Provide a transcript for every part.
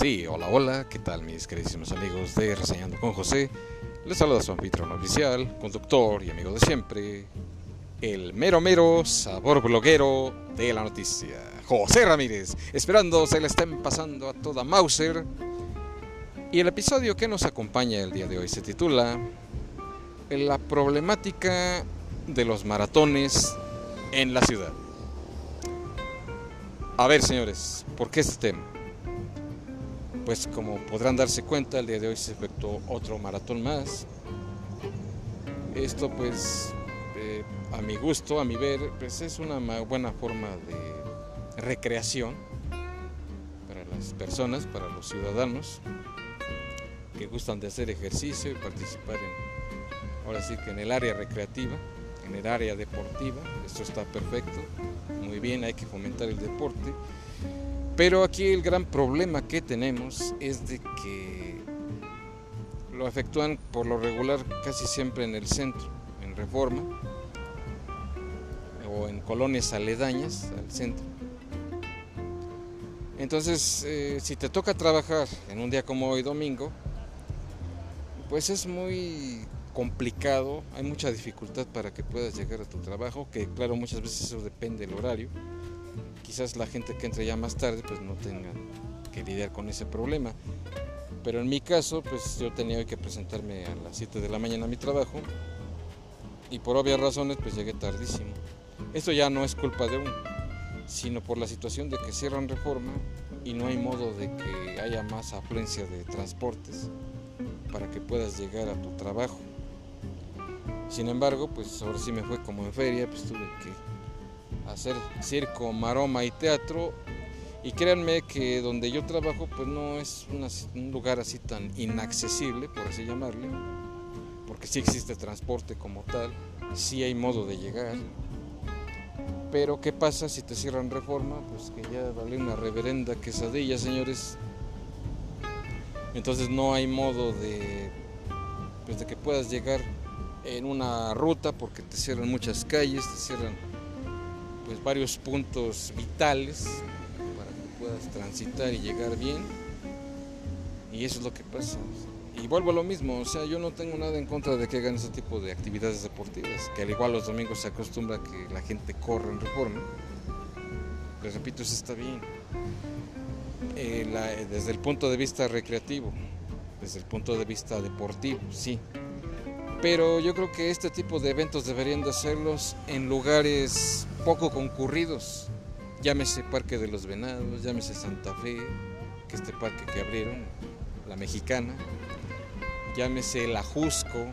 Sí, hola, hola, ¿qué tal mis queridísimos amigos de Reseñando con José? Les saluda su anfitrión oficial, conductor y amigo de siempre, el mero mero sabor bloguero de la noticia, José Ramírez, esperando se le estén pasando a toda Mauser. Y el episodio que nos acompaña el día de hoy se titula La problemática de los maratones en la ciudad. A ver, señores, ¿por qué este tema? Pues como podrán darse cuenta, el día de hoy se efectuó otro maratón más. Esto pues eh, a mi gusto, a mi ver, pues es una buena forma de recreación para las personas, para los ciudadanos que gustan de hacer ejercicio y participar en, ahora sí que en el área recreativa, en el área deportiva. Esto está perfecto, muy bien, hay que fomentar el deporte pero aquí el gran problema que tenemos es de que lo efectúan por lo regular casi siempre en el centro, en reforma o en colonias aledañas al centro. Entonces, eh, si te toca trabajar en un día como hoy, domingo, pues es muy complicado, hay mucha dificultad para que puedas llegar a tu trabajo, que claro, muchas veces eso depende del horario quizás la gente que entre ya más tarde pues no tenga que lidiar con ese problema. Pero en mi caso, pues yo tenía que presentarme a las 7 de la mañana a mi trabajo y por obvias razones pues llegué tardísimo. Esto ya no es culpa de uno, sino por la situación de que cierran reforma y no hay modo de que haya más afluencia de transportes para que puedas llegar a tu trabajo. Sin embargo, pues ahora sí me fue como en feria, pues tuve que hacer circo, maroma y teatro. Y créanme que donde yo trabajo pues no es un lugar así tan inaccesible, por así llamarle, porque sí existe transporte como tal, sí hay modo de llegar. Pero ¿qué pasa si te cierran reforma? Pues que ya vale una reverenda quesadilla, señores. Entonces no hay modo de, pues de que puedas llegar en una ruta porque te cierran muchas calles, te cierran pues, varios puntos vitales para que puedas transitar y llegar bien. Y eso es lo que pasa. Y vuelvo a lo mismo, o sea, yo no tengo nada en contra de que hagan ese tipo de actividades deportivas, que al igual los domingos se acostumbra que la gente corra en reforma. Les repito, eso está bien. Eh, desde el punto de vista recreativo, desde el punto de vista deportivo, sí. Pero yo creo que este tipo de eventos deberían de hacerlos en lugares poco concurridos. Llámese Parque de los Venados, llámese Santa Fe, que este parque que abrieron, la Mexicana, llámese La Jusco,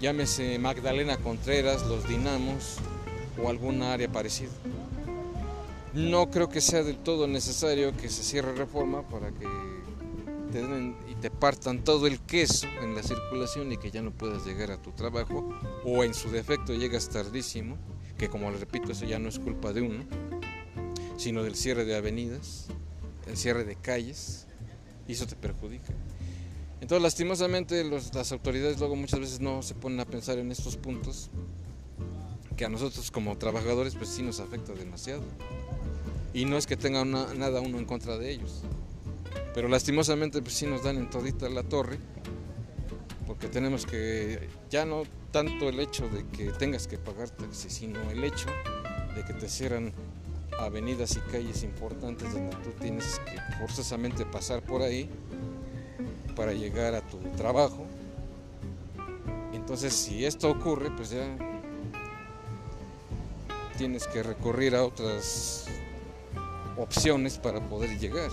llámese Magdalena Contreras, los Dinamos o alguna área parecida. No creo que sea del todo necesario que se cierre reforma para que te den y te partan todo el queso en la circulación y que ya no puedas llegar a tu trabajo o en su defecto llegas tardísimo que como les repito, eso ya no es culpa de uno, sino del cierre de avenidas, el cierre de calles, y eso te perjudica. Entonces, lastimosamente, las autoridades luego muchas veces no se ponen a pensar en estos puntos, que a nosotros como trabajadores pues sí nos afecta demasiado. Y no es que tenga nada uno en contra de ellos, pero lastimosamente pues sí nos dan en todita la torre, porque tenemos que ya no tanto el hecho de que tengas que pagar taxi, sino el hecho de que te cierran avenidas y calles importantes donde tú tienes que forzosamente pasar por ahí para llegar a tu trabajo. Entonces, si esto ocurre, pues ya tienes que recurrir a otras opciones para poder llegar.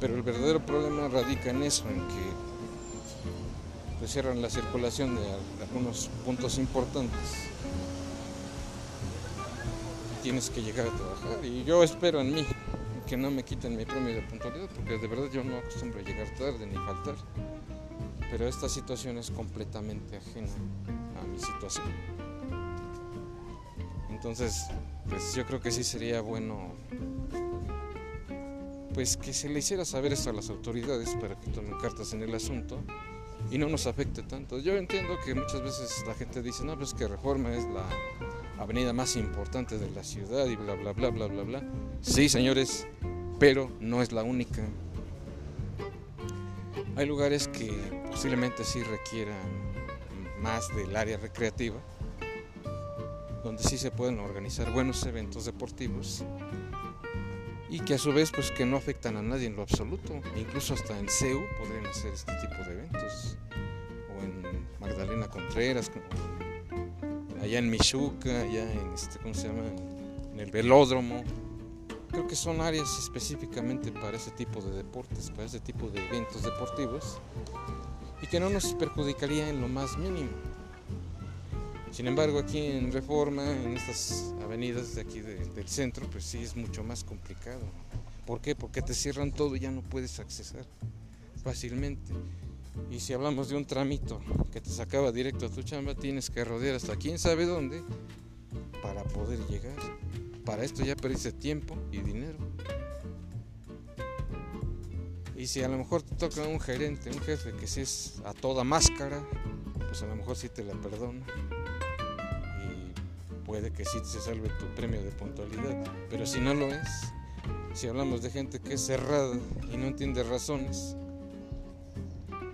Pero el verdadero problema radica en eso, en que cierran la circulación de algunos puntos importantes. Tienes que llegar a trabajar y yo espero en mí que no me quiten mi premio de puntualidad porque de verdad yo no acostumbro a llegar tarde ni faltar. Pero esta situación es completamente ajena a mi situación. Entonces, pues yo creo que sí sería bueno pues que se le hiciera saber esto a las autoridades para que tomen cartas en el asunto y no nos afecte tanto. Yo entiendo que muchas veces la gente dice, no, pues que Reforma es la avenida más importante de la ciudad y bla, bla, bla, bla, bla, bla. Sí, señores, pero no es la única. Hay lugares que posiblemente sí requieran más del área recreativa, donde sí se pueden organizar buenos eventos deportivos y que a su vez pues que no afectan a nadie en lo absoluto, incluso hasta en CEU podrían hacer este tipo de eventos o en Magdalena Contreras, allá en Michuca, allá en este, ¿cómo se llama? en el velódromo. Creo que son áreas específicamente para ese tipo de deportes, para ese tipo de eventos deportivos y que no nos perjudicaría en lo más mínimo. Sin embargo, aquí en Reforma, en estas avenidas de aquí del centro, pues sí es mucho más complicado. ¿Por qué? Porque te cierran todo y ya no puedes accesar fácilmente. Y si hablamos de un tramito que te sacaba directo a tu chamba, tienes que rodear hasta quién sabe dónde para poder llegar. Para esto ya perdiste tiempo y dinero. Y si a lo mejor te toca un gerente, un jefe que si es a toda máscara, pues a lo mejor sí te la perdona puede que sí se salve tu premio de puntualidad, pero si no lo es, si hablamos de gente que es cerrada y no entiende razones,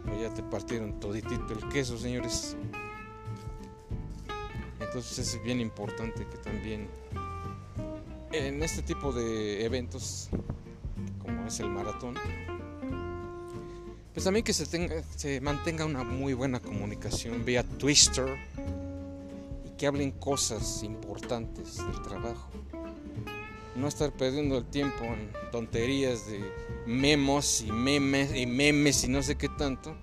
pues ya te partieron toditito el queso, señores. Entonces es bien importante que también en este tipo de eventos, como es el maratón, pues también que se, tenga, se mantenga una muy buena comunicación vía Twister, que hablen cosas importantes del trabajo. No estar perdiendo el tiempo en tonterías de memos y memes y memes y no sé qué tanto,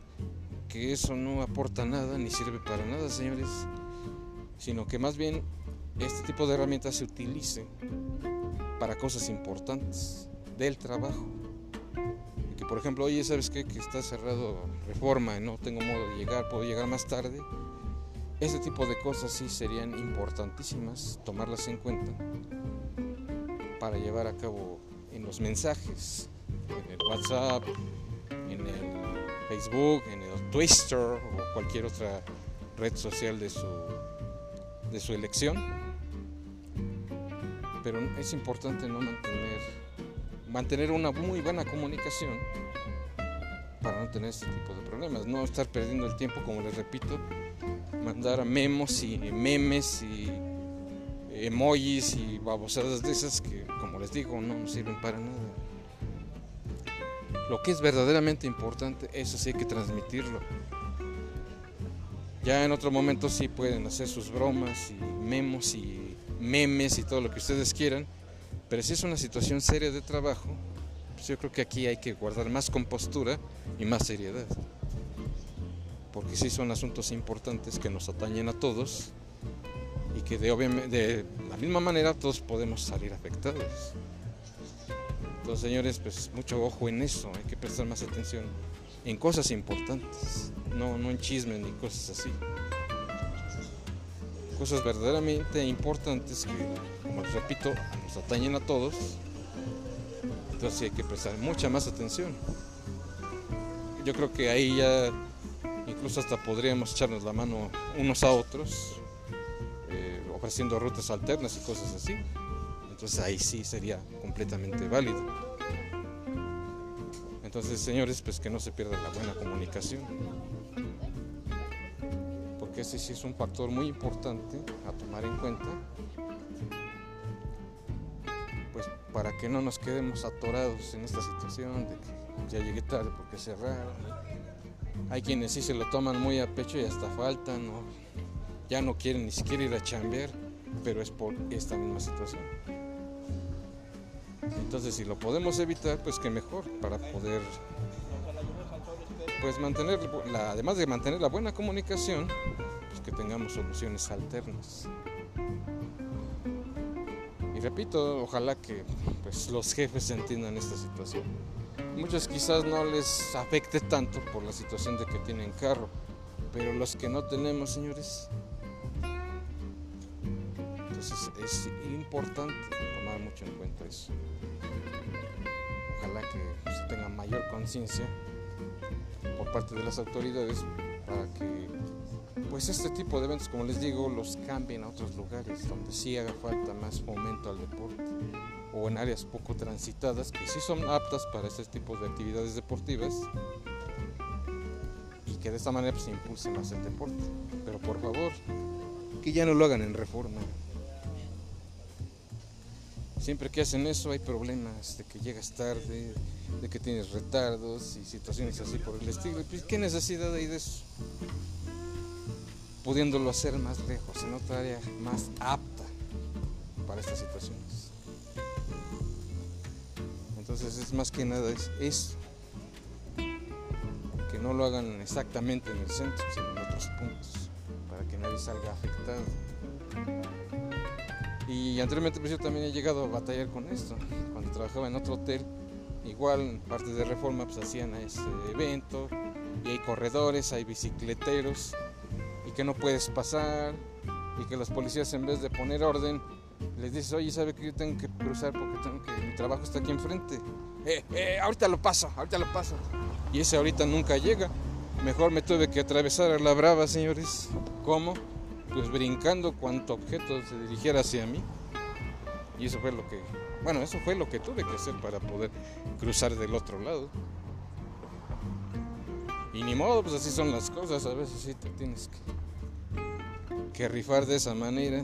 que eso no aporta nada ni sirve para nada, señores, sino que más bien este tipo de herramientas se utilice para cosas importantes del trabajo. Y que por ejemplo, oye, ¿sabes qué? Que está cerrado reforma y no tengo modo de llegar, puedo llegar más tarde este tipo de cosas sí serían importantísimas tomarlas en cuenta para llevar a cabo en los mensajes, en el WhatsApp, en el Facebook, en el Twitter o cualquier otra red social de su, de su elección. Pero es importante no mantener, mantener una muy buena comunicación tener este tipo de problemas, no estar perdiendo el tiempo, como les repito, mandar memos y memes y emojis y babosadas de esas que, como les digo, no sirven para nada. Lo que es verdaderamente importante, eso sí hay que transmitirlo. Ya en otro momento sí pueden hacer sus bromas y memos y memes y todo lo que ustedes quieran, pero si es una situación seria de trabajo, pues yo creo que aquí hay que guardar más compostura y más seriedad porque sí son asuntos importantes que nos atañen a todos y que de, de la misma manera todos podemos salir afectados. Entonces, señores, pues mucho ojo en eso, hay que prestar más atención en cosas importantes, no, no en chismes ni cosas así. Cosas verdaderamente importantes que, como les repito, nos atañen a todos. Entonces hay que prestar mucha más atención. Yo creo que ahí ya Incluso hasta podríamos echarnos la mano unos a otros, eh, ofreciendo rutas alternas y cosas así. Entonces ahí sí sería completamente válido. Entonces, señores, pues que no se pierda la buena comunicación. Porque ese sí es un factor muy importante a tomar en cuenta. Para que no nos quedemos atorados en esta situación de que ya llegué tarde porque cerraron hay quienes sí se lo toman muy a pecho y hasta faltan, o ya no quieren ni siquiera ir a chambear, pero es por esta misma situación. Entonces, si lo podemos evitar, pues que mejor para poder pues mantener además de mantener la buena comunicación, pues que tengamos soluciones alternas. Repito, ojalá que pues los jefes entiendan esta situación. Muchos quizás no les afecte tanto por la situación de que tienen carro, pero los que no tenemos, señores, entonces es importante tomar mucho en cuenta eso. Ojalá que se tenga mayor conciencia por parte de las autoridades para que pues este tipo de eventos, como les digo, los cambien a otros lugares donde sí haga falta más fomento al deporte o en áreas poco transitadas que sí son aptas para este tipo de actividades deportivas, que de esta manera pues, se impulse más el deporte. Pero por favor, que ya no lo hagan en reforma. Siempre que hacen eso hay problemas de que llegas tarde, de que tienes retardos y situaciones así por el estilo. Pues, ¿Qué necesidad hay de eso? Pudiéndolo hacer más lejos, en otra área más apta para estas situaciones. Entonces es más que nada es eso no lo hagan exactamente en el centro, sino en otros puntos, para que nadie salga afectado. Y anteriormente pues yo también he llegado a batallar con esto. Cuando trabajaba en otro hotel, igual en parte de reforma pues hacían ese evento y hay corredores, hay bicicleteros y que no puedes pasar y que los policías en vez de poner orden les dices, oye, ¿sabe que yo tengo que cruzar porque tengo que, mi trabajo está aquí enfrente? Eh, eh, ahorita lo paso, ahorita lo paso y ese ahorita nunca llega. Mejor me tuve que atravesar a la brava, señores. ¿Cómo? Pues brincando cuanto objeto se dirigiera hacia mí. Y eso fue lo que, bueno, eso fue lo que tuve que hacer para poder cruzar del otro lado. Y ni modo, pues así son las cosas, a veces sí te tienes que, que rifar de esa manera.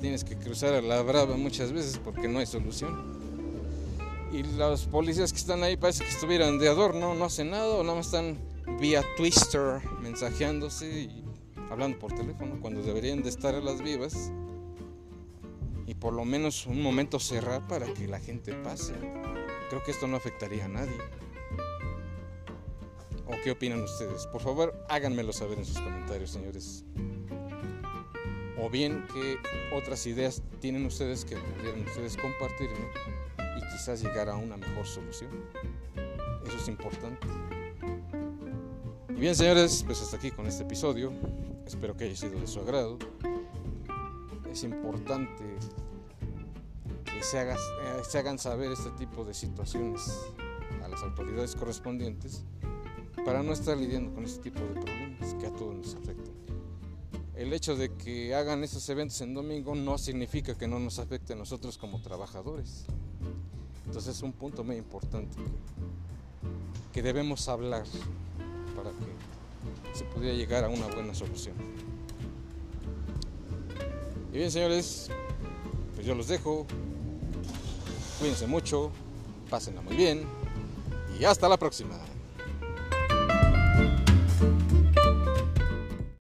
Tienes que cruzar a la brava muchas veces porque no hay solución y los policías que están ahí parece que estuvieran de adorno, no hacen nada o nada más están vía Twister mensajeándose y hablando por teléfono cuando deberían de estar a las vivas y por lo menos un momento cerrar para que la gente pase. Creo que esto no afectaría a nadie. ¿O qué opinan ustedes? Por favor, háganmelo saber en sus comentarios, señores. O bien qué otras ideas tienen ustedes que pudieran ustedes compartir quizás llegar a una mejor solución. Eso es importante. Y bien, señores, pues hasta aquí con este episodio. Espero que haya sido de su agrado. Es importante que se, haga, eh, se hagan saber este tipo de situaciones a las autoridades correspondientes para no estar lidiando con este tipo de problemas que a todos nos afectan. El hecho de que hagan esos eventos en domingo no significa que no nos afecte a nosotros como trabajadores. Entonces es un punto muy importante que, debemos hablar para que se pudiera llegar a una buena solución. Y bien señores, pues yo los dejo. Cuídense mucho, pásenla muy bien y hasta la próxima.